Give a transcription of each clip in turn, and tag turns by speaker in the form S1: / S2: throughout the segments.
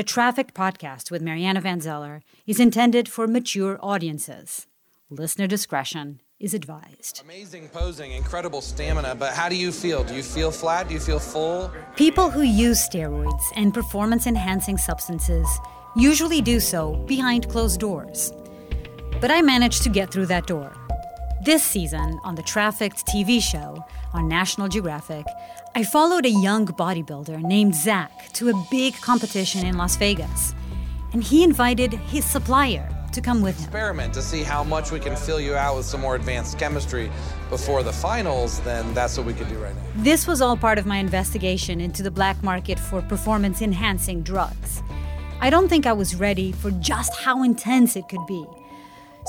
S1: The Trafficked podcast with Mariana Van Zeller is intended for mature audiences. Listener discretion is advised.
S2: Amazing posing, incredible stamina, but how do you feel? Do you feel flat? Do you feel full?
S1: People who use steroids and performance enhancing substances usually do so behind closed doors. But I managed to get through that door. This season, on the Trafficked TV show on National Geographic, I followed a young bodybuilder named Zach to a big competition in Las Vegas. And he invited his supplier to come with him.
S2: Experiment to see how much we can fill you out with some more advanced chemistry before the finals, then that's what we could do right now.
S1: This was all part of my investigation into the black market for performance enhancing drugs. I don't think I was ready for just how intense it could be.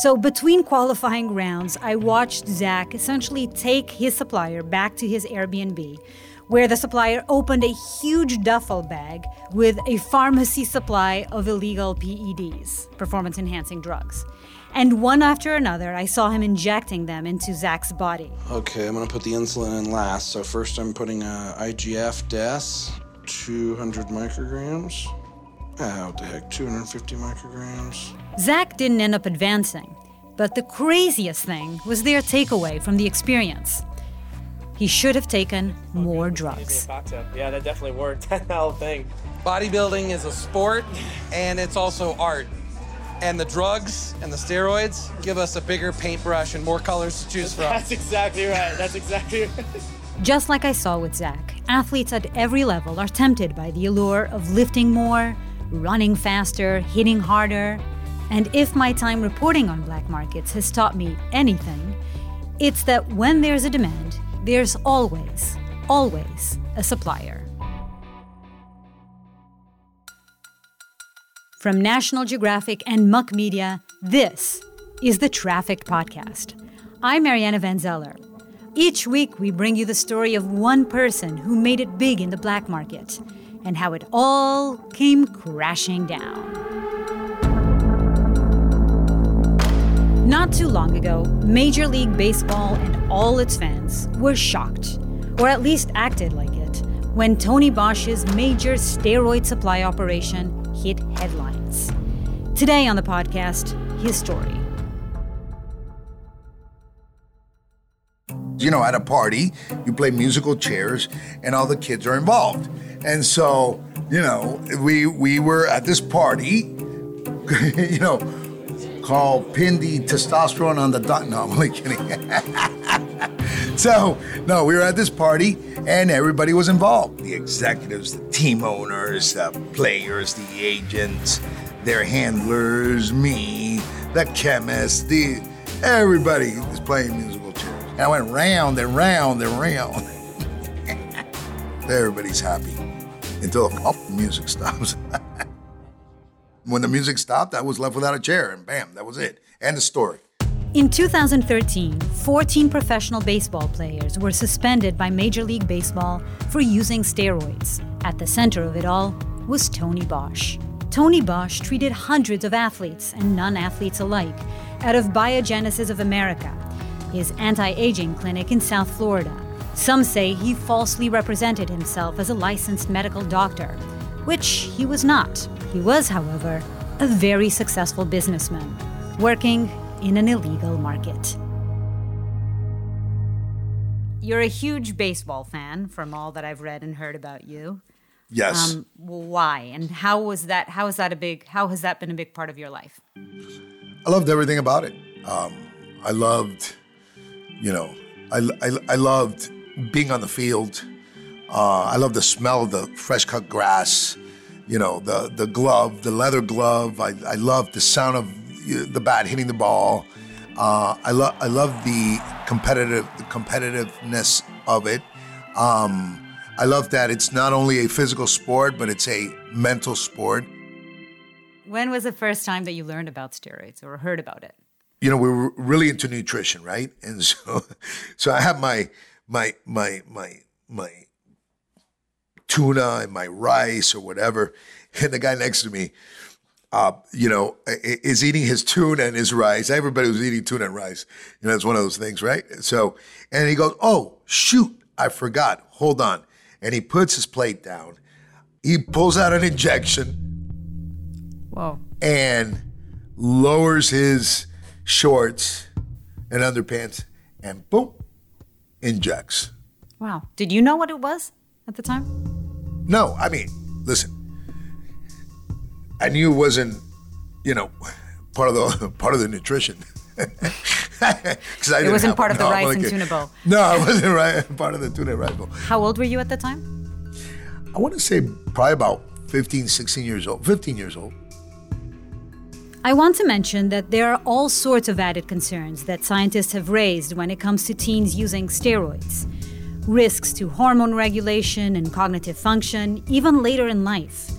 S1: So, between qualifying rounds, I watched Zach essentially take his supplier back to his Airbnb, where the supplier opened a huge duffel bag with a pharmacy supply of illegal PEDs, performance enhancing drugs. And one after another, I saw him injecting them into Zach's body.
S2: Okay, I'm gonna put the insulin in last. So, first, I'm putting uh, IGF DES, 200 micrograms. Ah, what the heck, 250 micrograms.
S1: Zach didn't end up advancing, but the craziest thing was their takeaway from the experience. He should have taken more drugs.
S3: Yeah, that definitely worked. that whole thing.
S2: Bodybuilding is a sport and it's also art. And the drugs and the steroids give us a bigger paintbrush and more colors to choose from.
S3: That's exactly right. That's exactly right.
S1: Just like I saw with Zach, athletes at every level are tempted by the allure of lifting more, running faster, hitting harder. And if my time reporting on black markets has taught me anything, it's that when there's a demand, there's always, always a supplier. From National Geographic and Muck Media, this is the Trafficked Podcast. I'm Mariana Van Zeller. Each week, we bring you the story of one person who made it big in the black market and how it all came crashing down. Not too long ago, Major League Baseball and all its fans were shocked, or at least acted like it, when Tony Bosch's major steroid supply operation hit headlines. Today on the podcast, his story.
S4: You know, at a party, you play musical chairs and all the kids are involved. And so, you know, we we were at this party, you know, called Pin the Testosterone on the Dot. No, I'm only kidding. so, no, we were at this party and everybody was involved. The executives, the team owners, the players, the agents, their handlers, me, the chemist, the everybody was playing musical chairs. And I went round and round and round. Everybody's happy until the music stops. when the music stopped, I was left without a chair, and bam, that was it. And the story.
S1: In 2013, 14 professional baseball players were suspended by Major League Baseball for using steroids. At the center of it all was Tony Bosch. Tony Bosch treated hundreds of athletes and non athletes alike out of Biogenesis of America, his anti aging clinic in South Florida. Some say he falsely represented himself as a licensed medical doctor, which he was not. He was, however, a very successful businessman, working in an illegal market. You're a huge baseball fan from all that I've read and heard about you.
S4: Yes.
S1: Um, why and how was that? How is that a big? How has that been a big part of your life?
S4: I loved everything about it. Um, I loved, you know, I, I, I loved being on the field. Uh, I love the smell of the fresh cut grass. You know, the the glove, the leather glove. I, I love the sound of the bat hitting the ball. Uh, I love I love the competitive the competitiveness of it. Um, I love that it's not only a physical sport, but it's a mental sport.
S1: When was the first time that you learned about steroids or heard about it?
S4: You know, we were really into nutrition, right? And so, so I have my my my my my tuna and my rice or whatever, and the guy next to me, uh, you know, is eating his tuna and his rice. Everybody was eating tuna and rice. You know, it's one of those things, right? So, and he goes, "Oh shoot, I forgot. Hold on." And he puts his plate down. He pulls out an injection,
S1: Whoa.
S5: and lowers his shorts and underpants and boom, injects.
S1: Wow. Did you know what it was at the time?
S5: No, I mean, listen. I knew it wasn't, you know, part of the part of the nutrition. I didn't
S1: wasn't part of the rice and tuna bowl.
S5: No, it wasn't right part of the tuna rice bowl.
S1: How old were you at the time?
S5: I want to say probably about 15, 16 years old. 15 years old.
S1: I want to mention that there are all sorts of added concerns that scientists have raised when it comes to teens using steroids. Risks to hormone regulation and cognitive function, even later in life.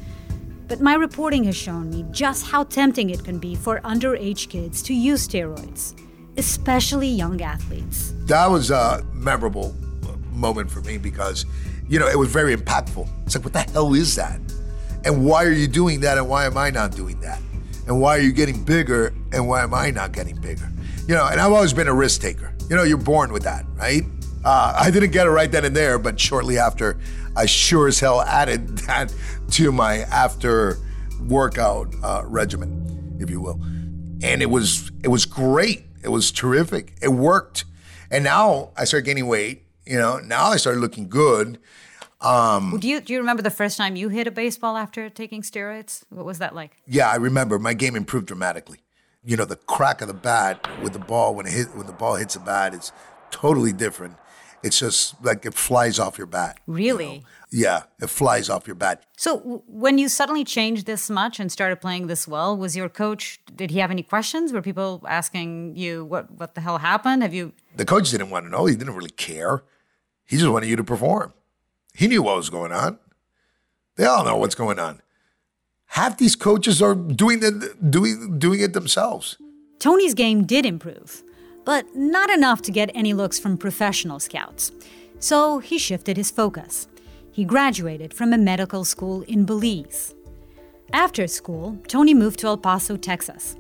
S1: But my reporting has shown me just how tempting it can be for underage kids to use steroids, especially young athletes.
S5: That was a memorable uh, moment for me because, you know, it was very impactful. It's like, what the hell is that? And why are you doing that? And why am I not doing that? And why are you getting bigger? And why am I not getting bigger? You know, and I've always been a risk taker. You know, you're born with that, right? Uh, I didn't get it right then and there, but shortly after, I sure as hell added that to my after workout uh, regimen, if you will. And it was it was great. It was terrific. It worked. And now I started gaining weight. You know, now I started looking good.
S1: Um, do you, do you remember the first time you hit a baseball after taking steroids? What was that like?
S5: Yeah, I remember my game improved dramatically. You know, the crack of the bat with the ball when it hit when the ball hits the bat is totally different. It's just like it flies off your bat. you
S1: Really?
S5: know? Yeah, it flies off your bat.
S1: So, w- when you suddenly changed this much and started playing this well, was your coach? Did he have any questions? Were people asking you what what the hell happened? Have you?
S5: The coach didn't want to know. He didn't really care. He just wanted you to perform. He knew what was going on. They all know what's going on. Half these coaches are doing the doing doing it themselves.
S1: Tony's game did improve, but not enough to get any looks from professional scouts. So he shifted his focus. He graduated from a medical school in Belize. After school, Tony moved to El Paso, Texas,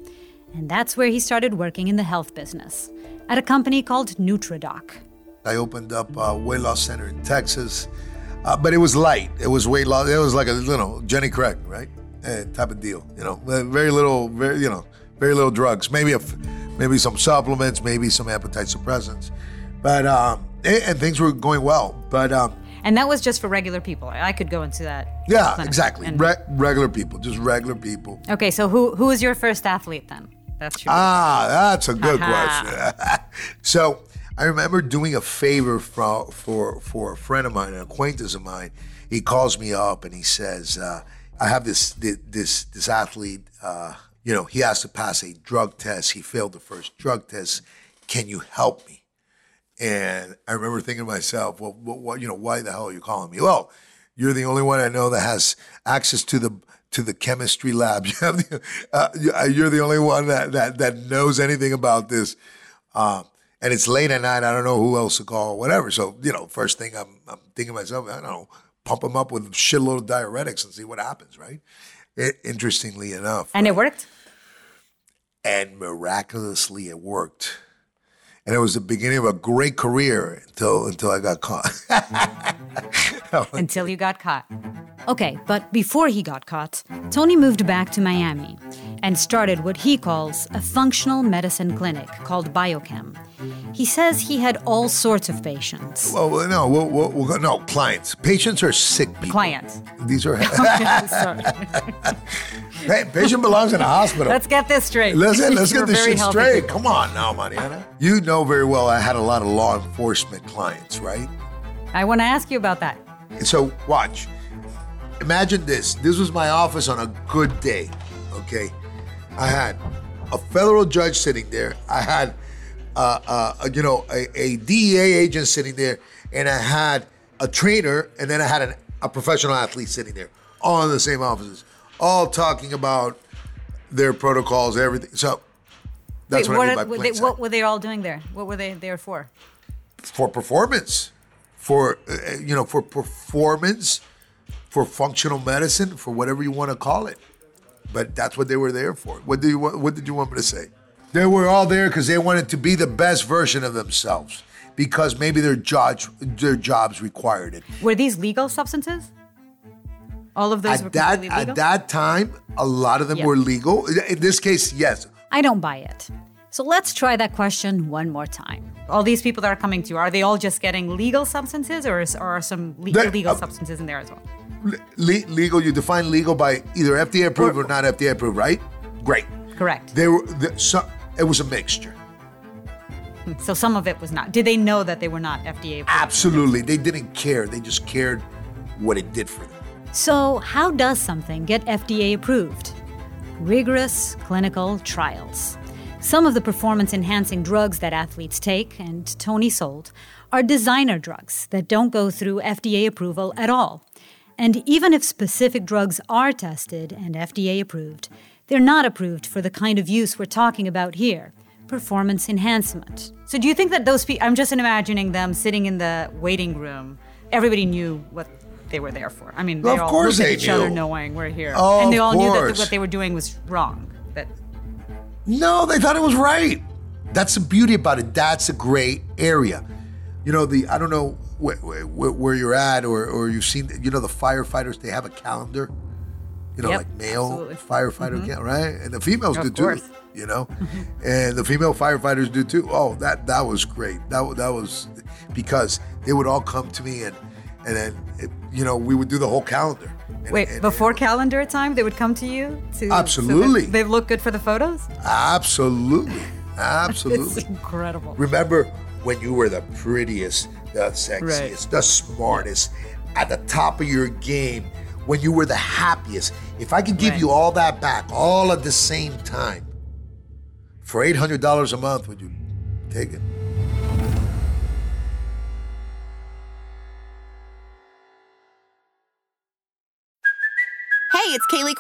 S1: and that's where he started working in the health business at a company called NutriDoc.
S5: I opened up a weight loss center in Texas, uh, but it was light. It was weight loss. It was like a you know Jenny Craig, right? Eh, type of deal. You know, very little, very you know, very little drugs. Maybe a, f- maybe some supplements, maybe some appetite suppressants, but um, eh, and things were going well. But um,
S1: And that was just for regular people. I could go into that.
S5: yeah, exactly.
S1: and-
S5: Re- regular people, just regular people.
S1: okay, so who who was your first athlete then? That's your
S5: Ah, that's a good
S1: Aha.
S5: question. so I remember doing a favor for, for for a friend of mine, an acquaintance of mine. He calls me up and he says, uh, "I have this this this athlete. Uh, you know, he has to pass a drug test. He failed the first drug test. Can you help me?" And I remember thinking to myself, "Well, what, you know, why the hell are you calling me?" Well, you're the only one I know that has access to the to the chemistry lab. You have the, uh, you're the only one that that that knows anything about this. Um, and it's late at night. I don't know who else to call, or whatever. So you know, first thing I'm I'm thinking to myself, I don't know, pump them up with a shitload of diuretics and see what happens, right? It, interestingly enough,
S1: And it worked?
S5: and miraculously it worked. And it was the beginning of a great career until until I got caught.
S1: until you got caught. Okay, but before he got caught, Tony moved back to Miami and started what he calls a functional medicine clinic called Biochem. He says he had all sorts of patients.
S5: well, no, we'll, we'll, we'll go, no clients. Patients are sick people.
S1: Clients.
S5: These are hey, patient belongs in a hospital.
S1: Let's get this straight.
S5: Listen, let's get this shit
S1: healthy.
S5: straight. Come on now, Mariana. You know very well I had a lot of law enforcement clients, right?
S1: I want to ask you about that.
S5: And so, watch. Imagine this. This was my office on a good day, okay? I had a federal judge sitting there. I had, uh, uh, you know, a, a DEA agent sitting there, and I had a trainer, and then I had an, a professional athlete sitting there, all in the same offices, all talking about their protocols, everything. So that's
S1: Wait,
S5: what, I
S1: what,
S5: mean by
S1: were they, what were they all doing there? What were they there for?
S5: for performance, for uh, you know, for performance, for functional medicine, for whatever you want to call it. But that's what they were there for. What do you want, What did you want me to say? They were all there because they wanted to be the best version of themselves. Because maybe their jobs their jobs required it.
S1: Were these legal substances? All of those
S4: at
S1: were
S4: that
S1: legal?
S4: at that time, a lot of them
S1: Yeah.
S4: were legal. In this case, yes.
S1: I don't buy it. So let's try that question one more time. All these people that are coming to you, are they all just getting legal substances or, is, or are some le-
S4: They-
S1: illegal
S4: uh,
S1: substances in there as well?
S4: Le- legal, you define legal by either FDA approved or, not FDA approved, right? Great.
S1: Correct.
S4: They were the, so, it was a mixture.
S1: So some of it was not. Did they know that they were not FDA approved?
S4: Absolutely. They didn't care. They just cared what it did for them.
S1: So, how does something get FDA approved? Rigorous clinical trials. Some of the performance enhancing drugs that athletes take, and Tony sold, are designer drugs that don't go through FDA approval at all. And even if specific drugs are tested and FDA approved, they're not approved for the kind of use we're talking about here performance enhancement. So, do you think that those people, I'm just imagining them sitting in the waiting room, everybody knew what they were there for. I mean, they
S4: Of
S1: all
S4: course
S1: looked at
S4: they
S1: each other knowing we're here.
S4: Oh,
S1: and they all knew that what they were doing was wrong.
S4: No, they thought it was right. That's the beauty about it. That's a gray area. You know, the I don't know where, where, where you're at or, or you've seen, you know, the firefighters, they have a calendar, you know,
S1: Yep,
S4: like male
S1: absolutely.
S4: firefighter, mm-hmm. cal- right? And the females
S1: Of
S4: do
S1: course.
S4: too, you know, mm-hmm. and the female firefighters do too. Oh, that that was great. That that was because they would all come to me and and then it, you know we would do the whole calendar. And-
S1: wait,
S4: and-
S1: before calendar time, they would come to you to
S4: Absolutely.
S1: that they look good for the photos.
S4: absolutely, absolutely.
S1: It's incredible.
S4: Remember when you were the prettiest, the sexiest, the smartest, at the top of your game, when you were the happiest. If I could give
S1: Right.
S4: you all that back, all at the same time, for $800 a month, would you take it?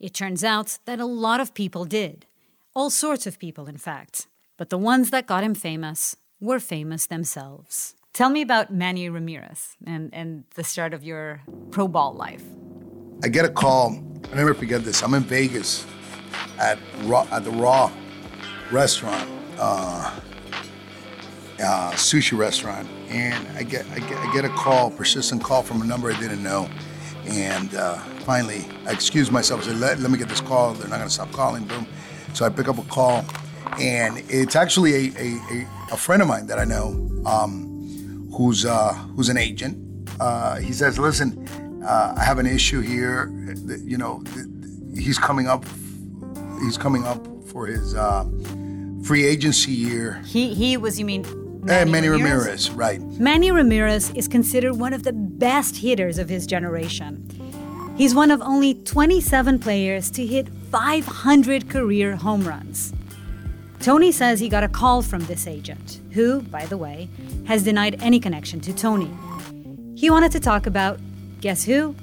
S1: It turns out that a lot of people did. All sorts of people, in fact. But the ones that got him famous were famous themselves. Tell me about Manny Ramirez and, and the start of your pro ball life.
S4: I get a call. I never forget this. I'm in Vegas at Raw, at the Raw restaurant, uh, uh, sushi restaurant, and I get, I get I get a call, persistent call from a number I didn't know, and uh, finally I excuse myself. I said, let, let me get this call. They're not gonna stop calling. Boom. So I pick up a call, and it's actually a a, a, a friend of mine that I know, um, who's uh, who's an agent. Uh, he says, listen, uh, I have an issue here. You know, he's coming up. He's coming up for his uh, free agency year.
S1: He, he was, you mean,
S4: Manny, Manny Ramirez, right?
S1: Manny Ramirez is considered one of the best hitters of his generation. He's one of only 27 players to hit 500 career home runs. Tony says he got a call from this agent, who, by the way, has denied any connection to Tony. He wanted to talk about, guess who?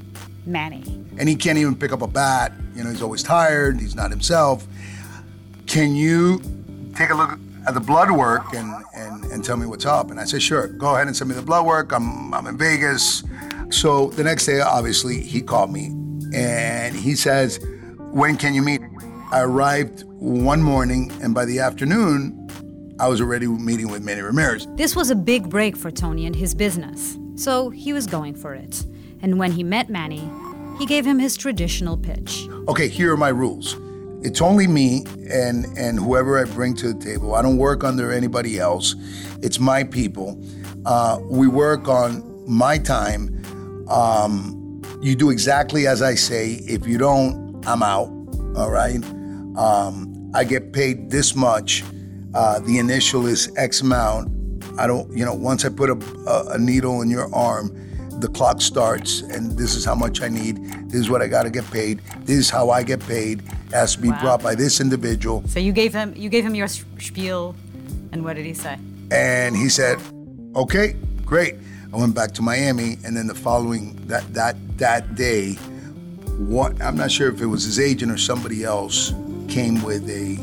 S1: Manny.
S4: and he can't even pick up a bat. You know, he's always tired. He's not himself. Can you take a look at the blood work and, and, and tell me what's up? And I said, sure. Go ahead and send me the blood work. I'm, I'm in Vegas. So the next day, obviously, he called me and he says, when can you meet? I arrived one morning, and by the afternoon, I was already meeting with Manny Ramirez.
S1: This was a big break for Tony and his business, so he was going for it. And when he met Manny, he gave him his traditional pitch.
S4: okay, here are my rules. It's only me and and whoever I bring to the table. I don't work under anybody else. It's my people. Uh, we work on my time. Um, you do exactly as I say. If you don't, I'm out. All right. Um, I get paid this much. Uh, the initial is X amount. I don't, you know, once I put a, a, a needle in your arm, the clock starts, and this is how much I need. This is what I got to get paid. This is how I get paid. It has to be
S1: Wow.
S4: brought by this individual.
S1: So you gave him you gave him your spiel, and what did he say?
S4: And he said, "Okay, great." I went back to Miami, and then the following that that that day, What I'm not sure if it was his agent or somebody else came with a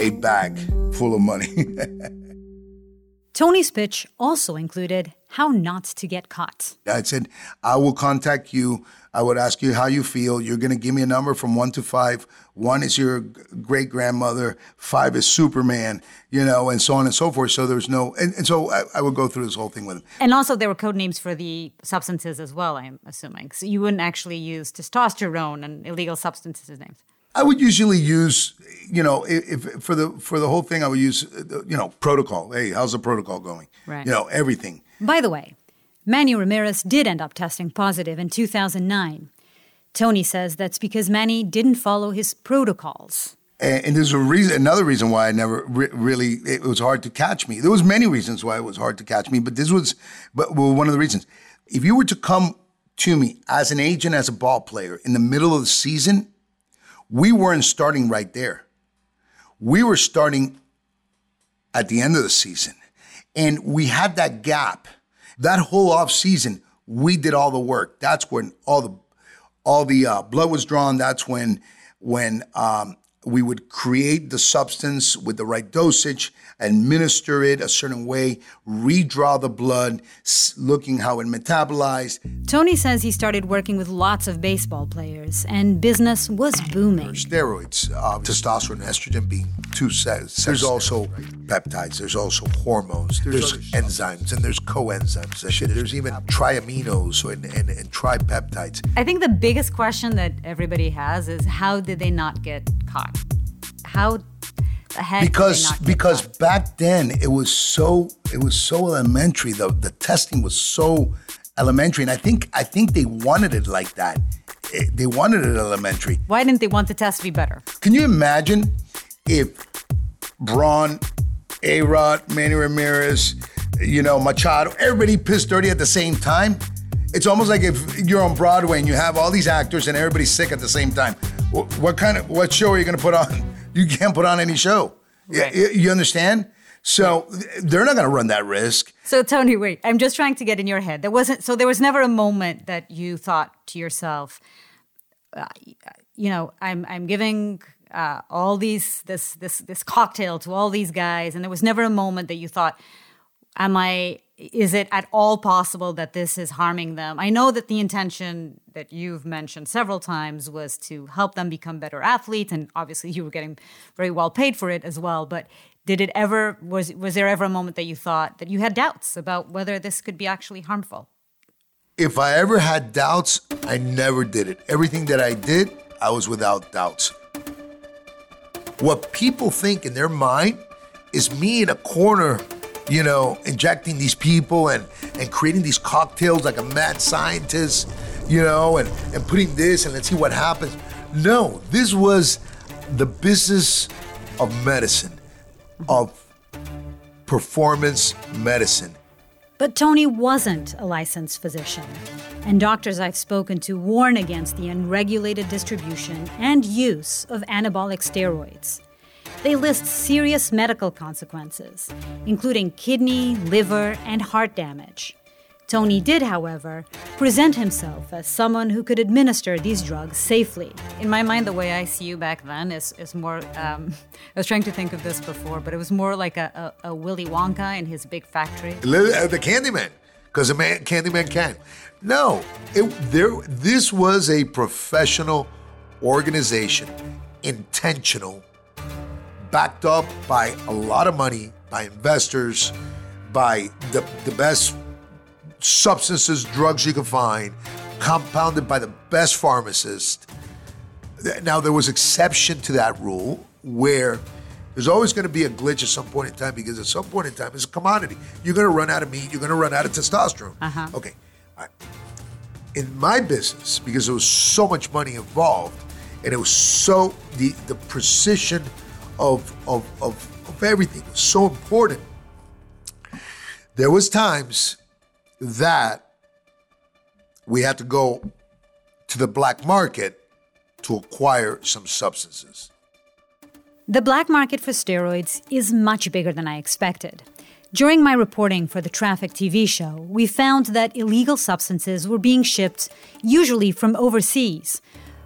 S4: a bag full of money.
S1: Tony's pitch also included how not to get caught.
S4: I said, I will contact you. I would ask you how you feel. You're going to give me a number from one to five. One is your great grandmother, five is Superman, you know, and so on and so forth. So there's no, and, and so I, I, would go through this whole thing with him.
S1: And also, there were code names for the substances as well, I'm assuming. So you wouldn't actually use testosterone and illegal substances as names.
S4: I would usually use, you know, if, if, for the for the whole thing, I would use, you know, protocol. Hey, how's the protocol going?
S1: Right.
S4: You know, everything.
S1: By the way, Manny Ramirez did end up testing positive in 2009. Tony says that's because Manny didn't follow his protocols.
S4: And, and there's a reason, another reason why I never re- really it was hard to catch me. There was many reasons why it was hard to catch me, but this was, but well, one of the reasons. If you were to come to me as an agent, as a ball player in the middle of the season we weren't starting right there. We were starting at the end of the season. And we had that gap. That whole off season, we did all the work. That's when all the all the uh, blood was drawn. That's when when um, we would create the substance with the right dosage, administer it a certain way, redraw the blood, looking how it metabolized.
S1: Tony says he started working with lots of baseball players, and business was booming.
S4: Steroids, uh, testosterone, estrogen being two sets. There's also peptides. There's also hormones. There's, there's enzymes, and there's coenzymes. And there's even triaminos and, and, and tripeptides.
S1: I think the biggest question that everybody has is how did they not get caught? How the heck
S4: because because
S1: caught?
S4: back then it was so it was so elementary. The the testing was so elementary, and I think I think they wanted it like that. It, eh, they wanted it elementary.
S1: Why didn't they want the test to be better?
S4: Can you imagine if Braun, A Rod, Manny Ramirez, you know, Machado, everybody pissed dirty at the same time? It's almost like if you're on Broadway and you have all these actors and everybody's sick at the same time. What, what kind of what show are you going to put on? You can't put on any show. Right. You, you understand? So they're not going to run that risk.
S1: So Tony, wait. I'm just trying to get in your head. There wasn't. So there was never a moment that you thought to yourself, uh, you know, I'm I'm giving uh, all these this this this cocktail to all these guys, and there was never a moment that you thought, am I is it at all possible that this is harming them? I know that the intention that you've mentioned several times was to help them become better athletes, and obviously you were getting very well paid for it as well. But did it ever was was there ever a moment that you thought that you had doubts about whether this could be actually harmful?
S4: If I ever had doubts, I never did it. Everything that I did, I was without doubts. What people think in their mind is me in a corner you know, injecting these people and, and creating these cocktails like a mad scientist, you know, and, and putting this and let's see what happens. No, this was the business of medicine, of performance medicine.
S1: But Tony wasn't a licensed physician, and doctors I've spoken to warn against the unregulated distribution and use of anabolic steroids. They list serious medical consequences, including kidney, liver, and heart damage. Tony did, however, present himself as someone who could administer these drugs safely. In my mind, the way I see you back then is, is more. Um, I was trying to think of this before, but it was more like a, a, a Willy Wonka in his big factory.
S4: Uh, the Candyman, because a man, Candyman can. No, it, there. This was a professional organization, intentional backed up by a lot of money, by investors, by the, the best substances, drugs you can find, compounded by the best pharmacist. Now, there was exception to that rule where there's always going to be a glitch at some point in time because at some point in time it's a commodity. You're going to run out of meat. You're going to run out of testosterone.
S1: Uh-huh.
S4: Okay. In my business, because there was so much money involved, and it was so the the precision of, of, of, of everything was so important. There was times that we had to go to the black market to acquire some substances.
S1: The black market for steroids is much bigger than I expected. During my reporting for the Traffic TV show, we found that illegal substances were being shipped usually from overseas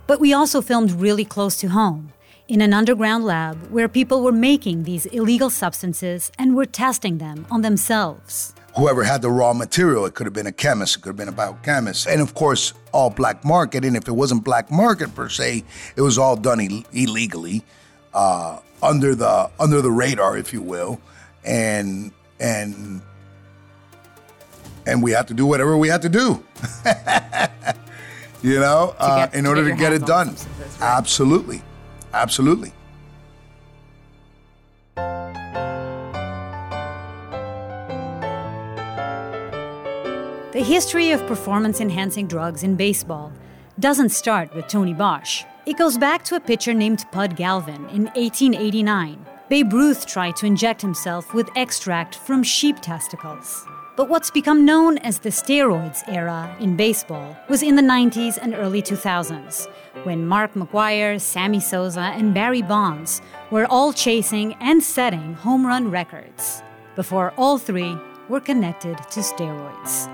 S1: But we also filmed really close to home, in an underground lab where people were making these illegal substances and were testing them on themselves.
S4: Whoever had the raw material, it could have been a chemist, it could have been a biochemist, and of course, all black market. And if it wasn't black market per se, it was all done Ill- illegally, uh, under the under the radar, if you will, and and and we had to do whatever we had to do. you know, uh,
S1: get-
S4: in
S1: to
S4: order
S1: get
S4: to get it done.
S1: right.
S4: Absolutely, absolutely.
S1: The history of performance enhancing drugs in baseball doesn't start with Tony Bosch. It goes back to a pitcher named Pud Galvin in 1889. Babe Ruth tried to inject himself with extract from sheep testicles. But what's become known as the steroids era in baseball was in the 90s and early 2000s, when Mark McGwire, Sammy Sosa, and Barry Bonds were all chasing and setting home run records, before all three were connected to steroids.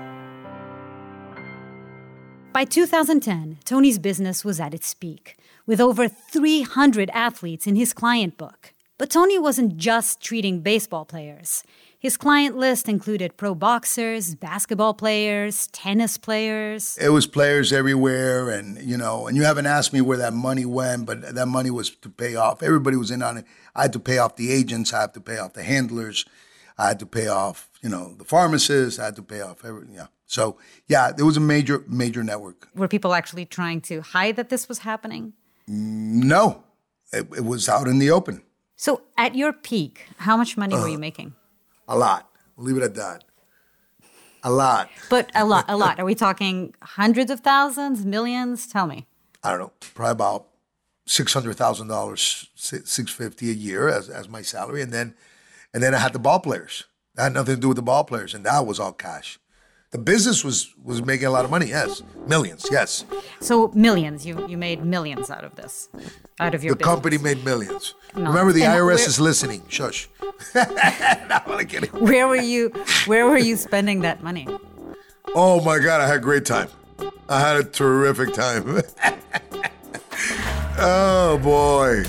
S1: By 2010, Tony's business was at its peak, with over 300 athletes in his client book. But Tony wasn't just treating baseball players. His client list included pro boxers, basketball players, tennis players.
S4: it was players everywhere and you know and you haven't asked me where that money went but that money was to pay off. Everybody was in on it. I had to pay off the agents. I had to pay off the handlers. I had to pay off you know the pharmacists. I had to pay off everything yeah. So yeah there was a major major network.
S1: Were people actually trying to hide that this was happening?
S4: no. It, it was out in the open.
S1: So, at your peak, how much money were you making?
S4: A lot. We'll leave it at that. A lot.
S1: But a lot, a lot. Are we talking hundreds of thousands, millions? Tell me.
S4: i don't know. Probably about $600000 650 a year as, as my salary. And then and then i had the ball players. That had nothing to do with the ball players. And that was all cash the business was was making a lot of money yes millions yes
S1: So millions, you you made millions out of this, out of your
S4: the
S1: business.
S4: company made millions
S1: No.
S4: remember the
S1: And
S4: irs
S1: where-
S4: is listening shush no, kidding.
S1: Where were you? Where were you spending that money?
S4: oh my god i had a great time i had a terrific time oh boy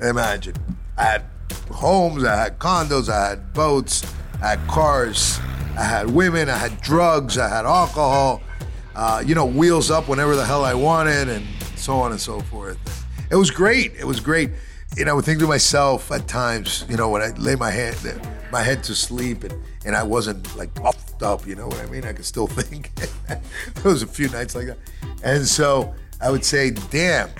S4: imagine i had homes i had condos i had boats i had cars i had women i had drugs i had alcohol uh, you know wheels up whenever the hell i wanted and so on and so forth. It was great it was great. And i would think to myself at times you know when i lay my head my head to sleep and, and i wasn't like puffed up you know what i mean? I could still think. There was a few nights like that. And so i would say damn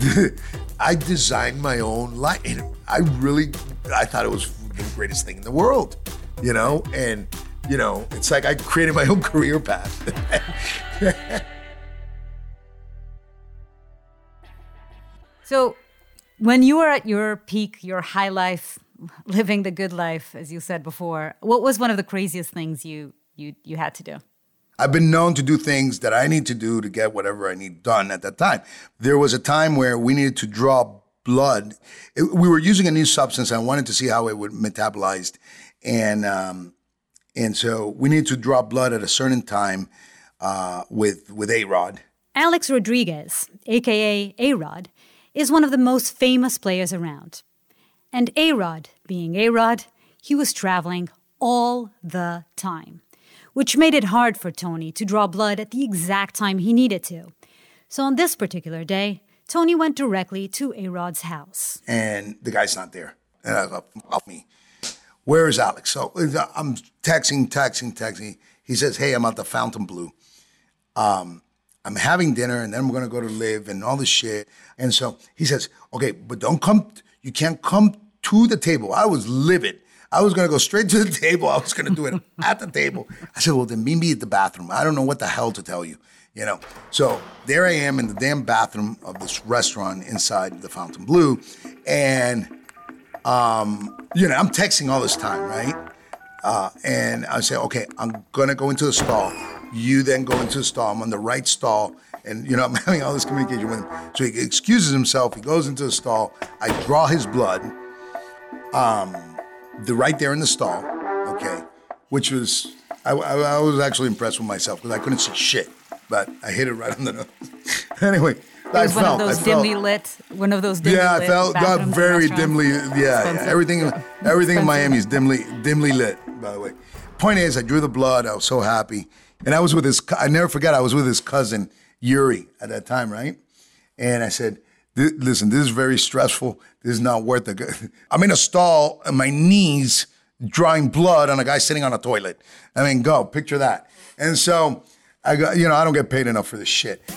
S4: I designed my own life, and I really, I thought it was the greatest thing in the world, you know. And you know, it's like I created my own career path.
S1: So, when you were at your peak, your high life, living the good life, as you said before, what was one of the craziest things you you you had to do?
S4: I've been known to do things that I need to do to get whatever I need done at that time. There was a time where we needed to draw blood. It- we were using a new substance. I wanted to see how it would metabolize, and um, and so we need to draw blood at a certain time uh, with with A Rod.
S1: Alex Rodriguez, aka A Rod, is one of the most famous players around. And A Rod, being A Rod, he was traveling all the time, which made it hard for Tony to draw blood at the exact time he needed to. So on this particular day, Tony went directly to A Rod's house.
S4: and the guy's not there. And I was like, off me. Where is Alex? So uh, I'm texting, texting, texting. He says, Hey, I'm at the Fontainebleau. Um, I'm having dinner and then I'm gonna go to LIV and all this shit. And so he says, Okay, but don't come, you can't come to the table. I was livid. I was gonna go straight to the table. I was gonna do it at the table. I said, Well, then meet me at the bathroom. I don't know what the hell to tell you. You know, so there I am in the damn bathroom of this restaurant inside the Fontainebleau, and um, you know, I'm texting all this time, right? Uh, and I say, okay, I'm gonna go into the stall. You then go into the stall. I'm on the right stall, and you know, I'm having all this communication with him. So he excuses himself. He goes into the stall. I draw his blood, um, the right there in the stall, okay, which was I, I, I was actually impressed with myself because I couldn't see shit, but I hit it right on the nose. anyway,
S1: It
S4: I
S1: was one
S4: felt,
S1: of those
S4: I felt,
S1: dimly lit, one of those dimly
S4: yeah, I felt got very dimly. Yeah, yeah, everything, everything in. Miami is dimly, dimly lit. By the way, point is, I drew the blood. I was so happy, and I was with his. I never forget. I was with his cousin Yuri at that time, right? And I said, "Listen, this is very stressful. This is not worth it. I'm in a stall on my knees, drawing blood on a guy sitting on a toilet. I mean, go picture that." And so. I got, you know, I don't get paid enough for this shit.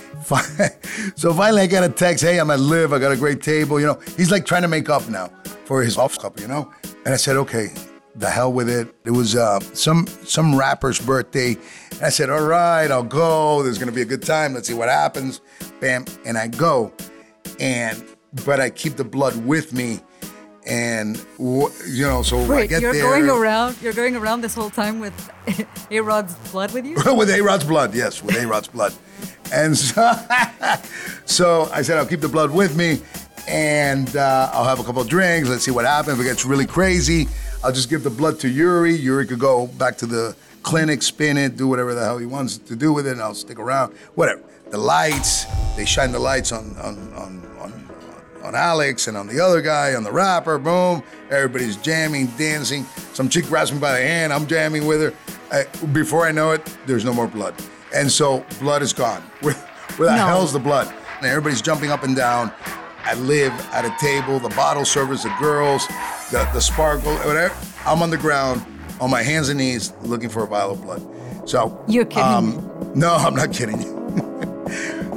S4: So finally, I got a text. Hey, I'm at LIV. I got a great table. You know, he's like trying to make up now for his off cup. You know, and I said, okay, the hell with it. It was uh, some some rapper's birthday. And I said, all right, I'll go. There's gonna be a good time. Let's see what happens. Bam, and I go, and but I keep the blood with me, and you know, so I
S1: Wait,
S4: get
S1: you're
S4: there.
S1: going around. You're going around this whole time with A Rod's blood with you.
S4: with A Rod's blood, yes, with A Rod's blood. And so, so I said, I'll keep the blood with me and uh, I'll have a couple of drinks. Let's see what happens. If it gets really crazy, I'll just give the blood to Yuri. Yuri could go back to the clinic, spin it, do whatever the hell he wants to do with it, and I'll stick around. Whatever. The lights, they shine the lights on, on, on, on, on Alex and on the other guy, on the rapper, boom. Everybody's jamming, dancing. Some chick grabs me by the hand, I'm jamming with her. I, before I know it, there's no more blood. And so blood is gone. Where, where the
S1: No.
S4: hell's the blood? And everybody's jumping up and down. I live at a table, the bottle servers, the girls, the, the sparkle, whatever. I'm on the ground, on my hands and knees, looking for a vial of blood. So
S1: You're kidding
S4: um, No, I'm not kidding you.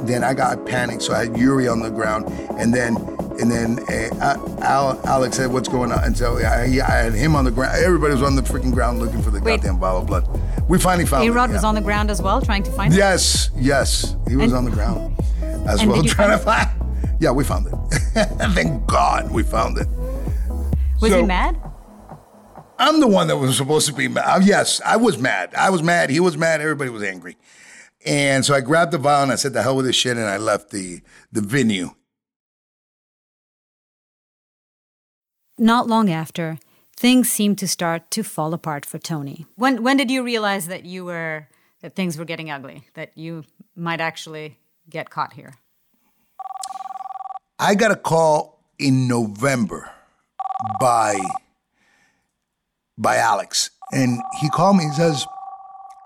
S4: then I got panicked, so I had Yuri on the ground, and then and then uh, Al, Alex said, "What's going on?" And so I, I had him on the ground. Everybody was on the freaking ground looking for the
S1: Wait.
S4: goddamn bottle of blood. We finally found
S1: A
S4: it.
S1: Rod was on the ground as well, trying to find it.
S4: Yes, yes, he was
S1: And-
S4: on the ground as well, trying to find. Yeah, we found it. Thank God we found it.
S1: Was
S4: So-
S1: he mad?
S4: I'm the one that was supposed to be mad. Uh, Yes, I was mad. I was mad. He was mad. Everybody was angry. And so I grabbed the vial and I said, "The hell with this shit," and I left the the venue.
S1: Not long after, things seemed to start to fall apart for Tony. When when did you realize that you were that things were getting ugly? That you might actually get caught here?
S4: I got a call in November by by Alex, and he called me. He says,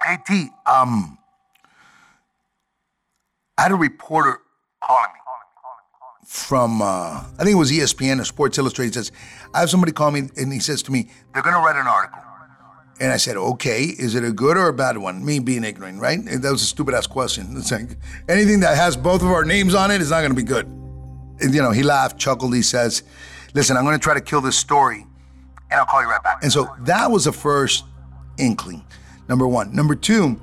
S4: "Hey T, um, I had a reporter calling me from uh, I think it was ESPN or Sports Illustrated. Says, I have somebody call me, and he says to me, they're going to write an article." And I said, okay, is it a good or a bad one? Me being ignorant, right? That was a stupid ass question. It's like anything that has both of our names on it is not going to be good. And, you know, he laughed, chuckled. He says, listen, I'm going to try to kill this story and I'll call you right back. And so that was the first inkling, number one. Number two,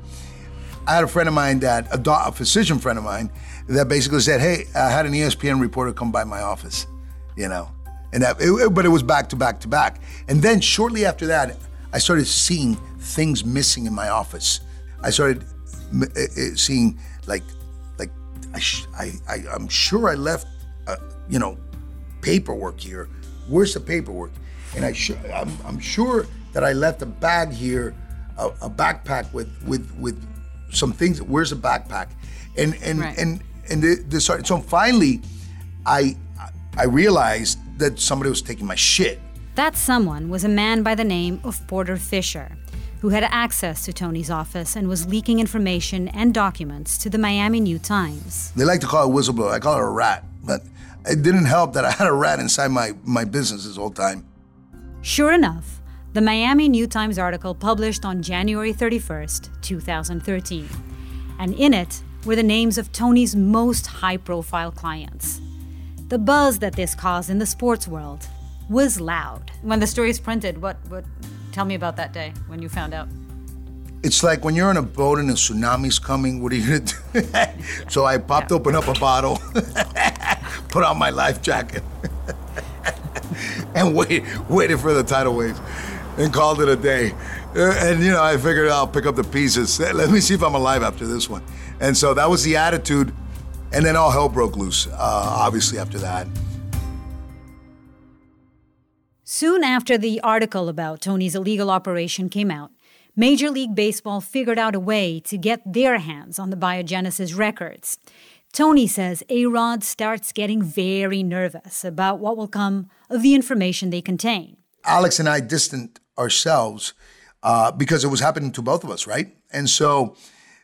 S4: I had a friend of mine that, a, a physician friend of mine, that basically said, hey, I had an ESPN reporter come by my office, you know. And that, it, but it was back to back to back. And then shortly after that, I started seeing things missing in my office. I started seeing like, like I, sh- I, I, I'm sure I left, uh, you know, paperwork here. Where's the paperwork? And I sh- I'm, I'm sure that I left a bag here, a, a backpack with with with some things. Where's the backpack? And and
S1: Right.
S4: and and the, the start. So finally, I I realized that somebody was taking my shit.
S1: That someone was a man by the name of Porter Fisher, who had access to Tony's office and was leaking information and documents to the Miami New Times.
S4: They like to call it a whistleblower. I call it a rat, but it didn't help that I had a rat inside my my business this whole time.
S1: Sure enough, the Miami New Times article published on January 31st, 2013. And in it were the names of Tony's most high profile clients. The buzz that this caused in the sports world was loud. When the story is printed, what, what, tell me about that day when you found out.
S4: It's like when you're on a boat and a tsunami's coming, what are you gonna do? so I popped open up a bottle, put on my life jacket, and wait, waited for the tidal waves, and called it a day. Uh, And you know, I figured I'll pick up the pieces. Let me see if I'm alive after this one. And so that was the attitude, and then all hell broke loose. Uh, obviously, after that.
S1: Soon after the article about Tony's illegal operation came out, Major League Baseball figured out a way to get their hands on the biogenesis records. Tony says A Rod starts getting very nervous about what will come of the information they contain.
S4: Alex and I distanced ourselves uh, because it was happening to both of us, right? And so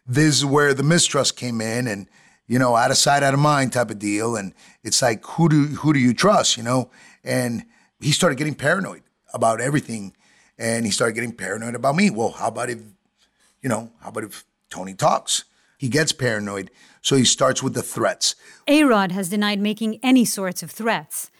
S4: this is where the mistrust came in, and you know, out of sight, out of mind type of deal. And it's like, who do who do you trust? You know? And he started getting paranoid about everything, and he started getting paranoid about me. Well, how about if, you know, how about if Tony talks? He gets paranoid, so he starts with the threats.
S1: A Rod has denied making any sorts of threats.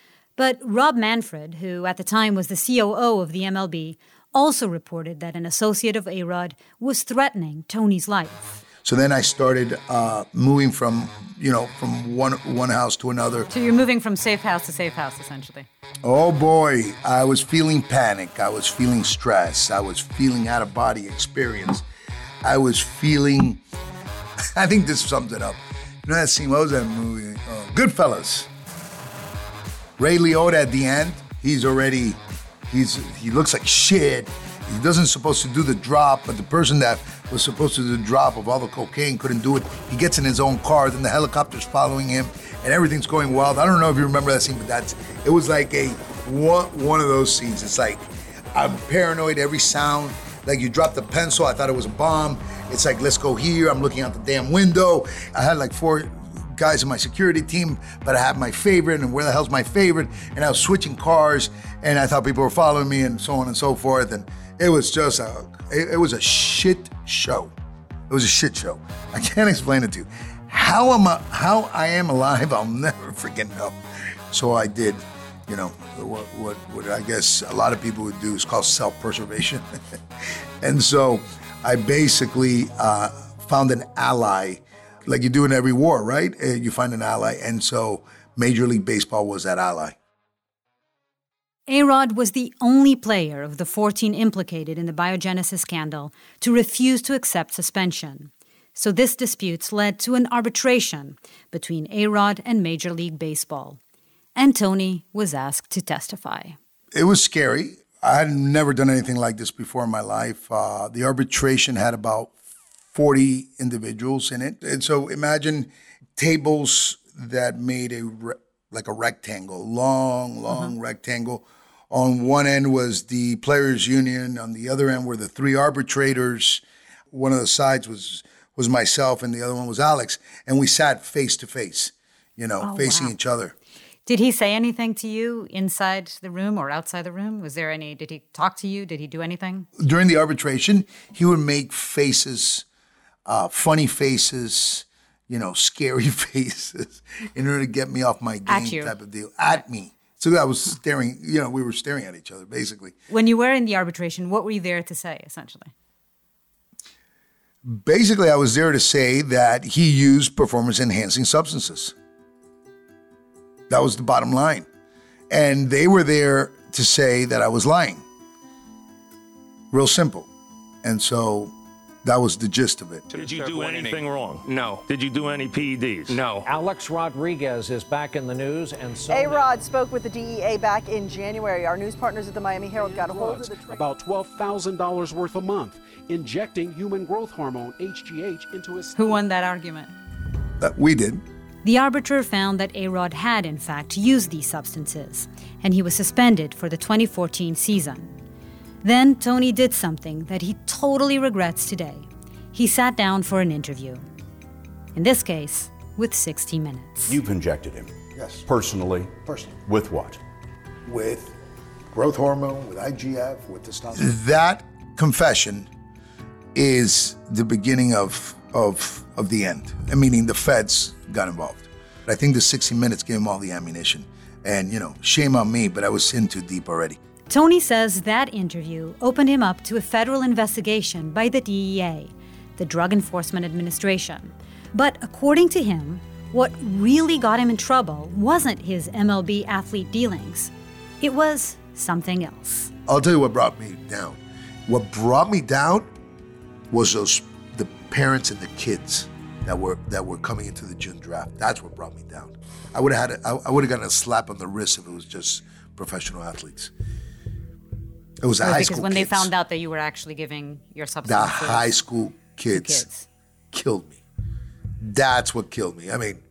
S1: But Rob Manfred, who at the time was the COO of the MLB, also reported that an associate of A Rod was threatening Tony's life.
S4: So then I started uh, moving from, you know, from one one house to another.
S1: So you're moving from safe house to safe house, essentially.
S4: Oh boy, I was feeling panic. I was feeling stress. I was feeling out of body experience. I was feeling. I think this sums it up. You know that scene? What was that movie? Uh, Goodfellas. Ray Liotta at the end. He's already. He's he looks like shit. He doesn't supposed to do the drop, but the person that was supposed to do the drop of all the cocaine couldn't do it. He gets in his own car, then the helicopter's following him, and everything's going wild. I don't know if you remember that scene, but that's it was like a one one of those scenes. It's like I'm paranoid every sound. Like you dropped the pencil, I thought it was a bomb. It's like let's go here. I'm looking out the damn window. I had like four guys in my security team, but I had my favorite, and where the hell's my favorite? And I was switching cars, and I thought people were following me, and so on and so forth. And it was just a, it, it was a shit show. It was a shit show. I can't explain it to you. How am I, how I am alive, I'll never freaking know. So I did, you know, what, what, what I guess a lot of people would do is call self-preservation. and so I basically uh, found an ally, like you do in every war, right? Uh, You find an ally. And so Major League Baseball was that ally.
S1: A Rod was the only player of the 14 implicated in the biogenesis scandal to refuse to accept suspension. So this disputes led to an arbitration between A Rod and Major League Baseball. And Tony was asked to testify.
S4: It was scary. I had never done anything like this before in my life. Uh, the arbitration had about 40 individuals in it. And so imagine tables that made a re- like a rectangle, long, uh-huh. long rectangle. On one end was the players union, on the other end were the three arbitrators. One of the sides was was myself and the other one was Alex, and we sat face to face, you know,
S1: Oh,
S4: facing
S1: wow.
S4: each other.
S1: Did he say anything to you inside the room or outside the room? Was there any, did he talk to you? Did he do anything?
S4: during the arbitration, he would make faces, uh, funny faces, you know, scary faces, in order to get me off my game type of deal. At me. So I was staring, you know, we were staring at each other, basically.
S1: When you were in the arbitration, what were you there to say, essentially?
S4: Basically, I was there to say that he used performance enhancing substances. That was the bottom line. And they were there to say that I was lying. Real simple. And so that was the gist of it.
S6: Did you do anything wrong?
S3: No.
S6: Did you do any PEDs?
S3: No.
S7: Alex Rodriguez is back in the news, and so
S8: A Rod spoke with the DEA back in January. Our news partners at the Miami Herald got a hold of the tra-
S9: about $12,000 worth a month, injecting human growth hormone, HGH, into his.
S1: Who won that argument?
S4: That we did.
S1: The arbiter found that A-Rod had, in fact, used these substances, and he was suspended for the 2014 season. Then Tony did something that he totally regrets today. He sat down for an interview. In this case, with 60 Minutes.
S10: You've injected him
S4: Yes.
S10: personally.
S4: Personally.
S10: With what?
S4: with growth hormone, with IGF, with testosterone. That confession is the beginning of of of the end. I meaning the feds got involved. I think the 60 minutes gave him all the ammunition. And you know, shame on me, but I was in too deep already.
S1: Tony says that interview opened him up to a federal investigation by the DEA, the Drug Enforcement Administration. But according to him, what really got him in trouble wasn't his MLB athlete dealings, it was something else.
S4: I'll tell you what brought me down. What brought me down was those the parents and the kids that were that were coming into the June draft. That's what brought me down. I would have had a, I, I would have gotten a slap on the wrist if it was just professional athletes. It was the high
S1: because
S4: school
S1: when they found out that you were actually giving your
S4: substance.
S1: the
S4: high school kids,
S1: kids.
S4: killed me. That's what killed me. I mean,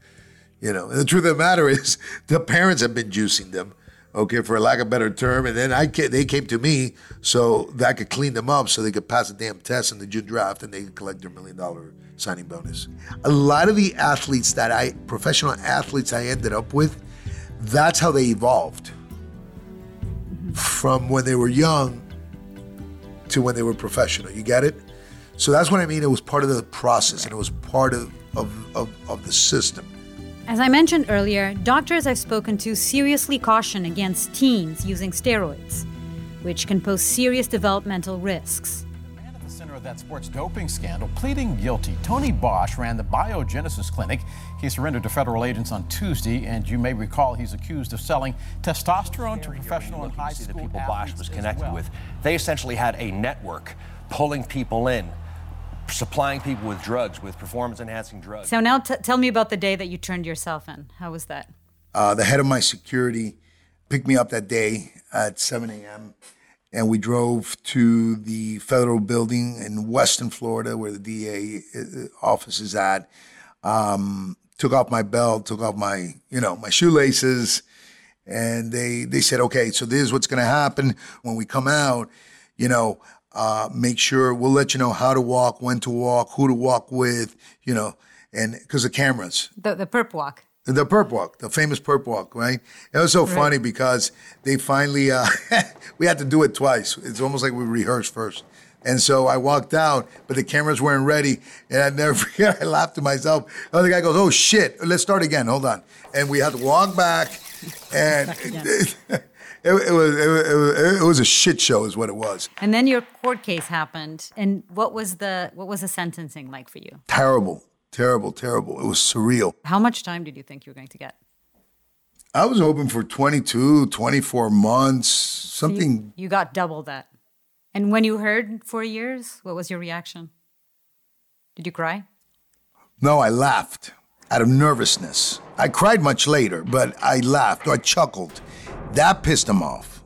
S4: You know, and the truth of the matter is, the parents have been juicing them, okay, for lack of a better term. And then I they came to me so that I could clean them up so they could pass the damn test in the June draft and they could collect their million dollar signing bonus. A lot of the athletes that I, professional athletes I ended up with, that's how they evolved from when they were young to when they were professional. You get it? So that's what I mean. It was part of the process and it was part of, of, of, of the system.
S1: As I mentioned earlier, doctors I've spoken to seriously caution against teens using steroids, which can pose serious developmental risks.
S10: At the center of that sports doping scandal, pleading guilty, Tony Bosch ran the Biogenesis Clinic. He surrendered to federal agents on Tuesday, and you may recall he's accused of selling testosterone to professional and high school
S11: the people Bosch was connected
S10: well.
S11: with. They essentially had a network pulling people in, supplying people with drugs, with performance enhancing drugs.
S1: So now t- tell me about the day that you turned yourself in. How was that?
S4: Uh, the head of my security picked me up that day at 7 a.m. and we drove to the federal building in Weston Florida, where the DA uh, office is at. Um, took off my belt, took off my, you know, my shoelaces, and they they said, okay, so this is what's going to happen when we come out. You know, uh, make sure we'll let you know how to walk, when to walk, who to walk with, you know, and because the cameras.
S1: The, the perp walk.
S4: The perp walk, the famous perp walk, right? It was so
S1: Right.
S4: funny because they finally, uh, we had to do it twice. It's almost like we rehearsed first. And so I walked out, but the cameras weren't ready. And I never forget, I laughed to myself. The other guy goes, Oh shit, let's start again. Hold on. And we had to walk back. And it, it, was, it, was, it, was, it was a shit show, is what it was.
S1: And then your court case happened. And what was the what was the sentencing like for you?
S4: Terrible, terrible, terrible. It was surreal.
S1: How much time did you think you were going to get?
S4: I was hoping for 22, 24 months,
S1: So you-
S4: something.
S1: You, got double that. And when you heard four years, what was your reaction? Did you cry?
S4: No, I laughed out of nervousness. I cried much later, but I laughed or I chuckled. That pissed him off.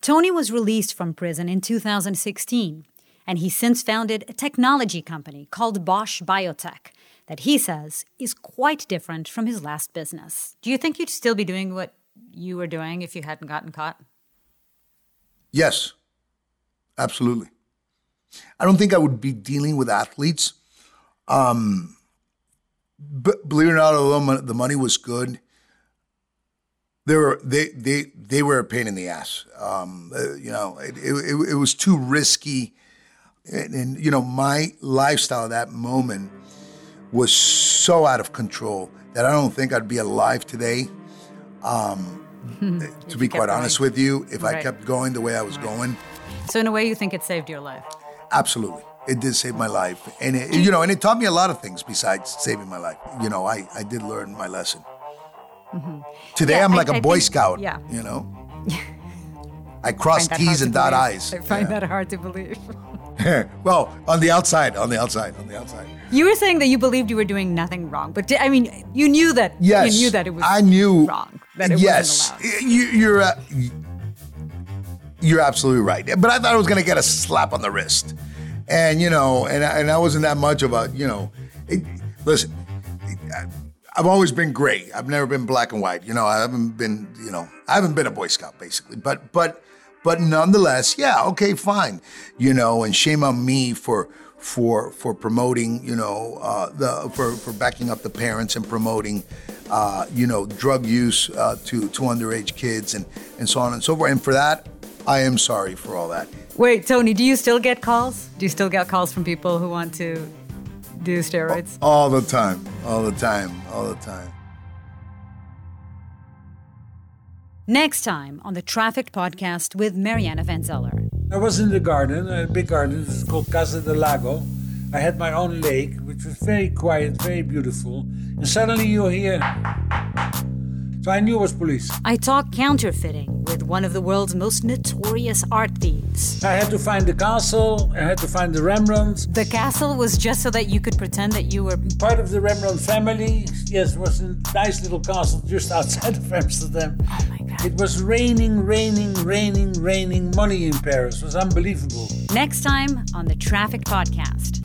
S1: Tony was released from prison in 2016, and he since founded a technology company called Bosch Biotech that he says is quite different from his last business. Do you think you'd still be doing what you were doing if you hadn't gotten caught?
S4: Yes, absolutely. I don't think I would be dealing with athletes. Um, but believe it or not, although the money was good, they were they they they were a pain in the ass. Um, uh, you know, it, it, it was too risky, and, and you know my lifestyle at that moment was so out of control that I don't think I'd be alive today. Um, to be quite honest
S1: going.
S4: with you, if I kept going the way I was going,
S1: So, in a way, you think it saved your life?
S4: absolutely, it did save my life, and it, you know, and it taught me a lot of things besides saving my life. You know, I I did learn my lesson. Today,
S1: Yeah,
S4: I'm like a
S1: I
S4: Boy
S1: think-
S4: Scout.
S1: yeah.
S4: You know, I cross
S1: Find that hard
S4: T's and dot. I's.
S1: I find
S4: Yeah.
S1: that hard to believe.
S4: well, on the outside, on the outside, on the outside.
S1: You were saying that you believed you were doing nothing wrong, but di- I mean, you knew that.
S4: Yes,
S1: You knew that it was.
S4: I knew
S1: wrong. That it
S4: yes,
S1: wasn't allowed.
S4: you, you're uh, you're absolutely right. But I thought I was going to get a slap on the wrist, and you know, and I, and I wasn't that much of a you know. It, listen, I've always been gray. I've never been black and white. You know, I haven't been you know I haven't been a Boy Scout basically. But but but nonetheless, yeah, okay, fine. You know, and shame on me for for for promoting, you know, uh, the for for backing up the parents and promoting, uh, you know, drug use uh, to to underage kids and and so on and so forth. And for that, I am sorry for all that.
S1: Wait, Tony, do you still get calls? Do you still get calls from people who want to do steroids?
S4: All the time, all the time, all the time.
S1: Next time on the Trafficked podcast with Mariana Van Zeller.
S12: I was in the garden, a big garden. It's called Casa del Lago. I had my own lake, which was very quiet, very beautiful. And suddenly you hear. So I knew it was police.
S1: I talk counterfeiting with one of the world's most notorious art thieves.
S12: I had to find the castle. I had to find the Rembrandt.
S1: The castle was just so that you could pretend that you were
S12: Part of the Rembrandt family. Yes, it was a nice little castle just outside of Amsterdam.
S1: Oh my God.
S12: It was raining, raining, raining, raining money in Paris. It was unbelievable.
S1: next time on the Trafficked podcast.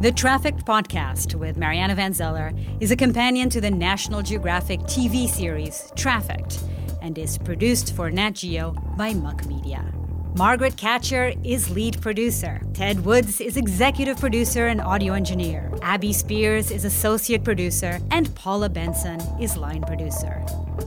S1: The Trafficked podcast with Mariana Van Zeller is a companion to the National Geographic TV series Trafficked and is produced for Nat Geo by Muck Media. Margaret Catcher is lead producer. Ted Woods is executive producer and audio engineer. Abby Spears is associate producer. And Paula Benson is line producer.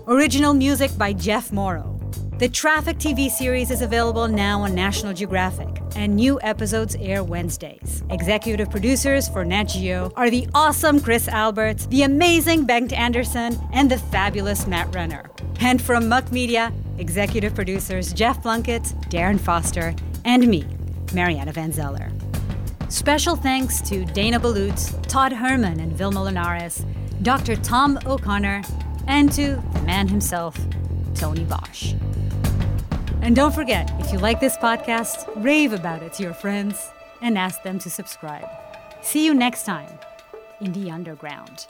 S1: Original music by Jeff Morrow. The Trafficked TV series is available now on National Geographic, and new episodes air Wednesdays. Executive producers for Nat Geo are the awesome Chris Alberts, the amazing Bengt Anderson, and the fabulous Matt Renner. And from Muck Media, executive producers Jeff Plunkett, Darren Foster, and me, Mariana Van Zeller. Special thanks to Dana Balut, Todd Herman, and Vilma Linares, Dr. Tom O'Connor, and to the man himself, Tony Bosch. And don't forget, if you like this podcast, rave about it to your friends and ask them to subscribe. See you next time in the underground.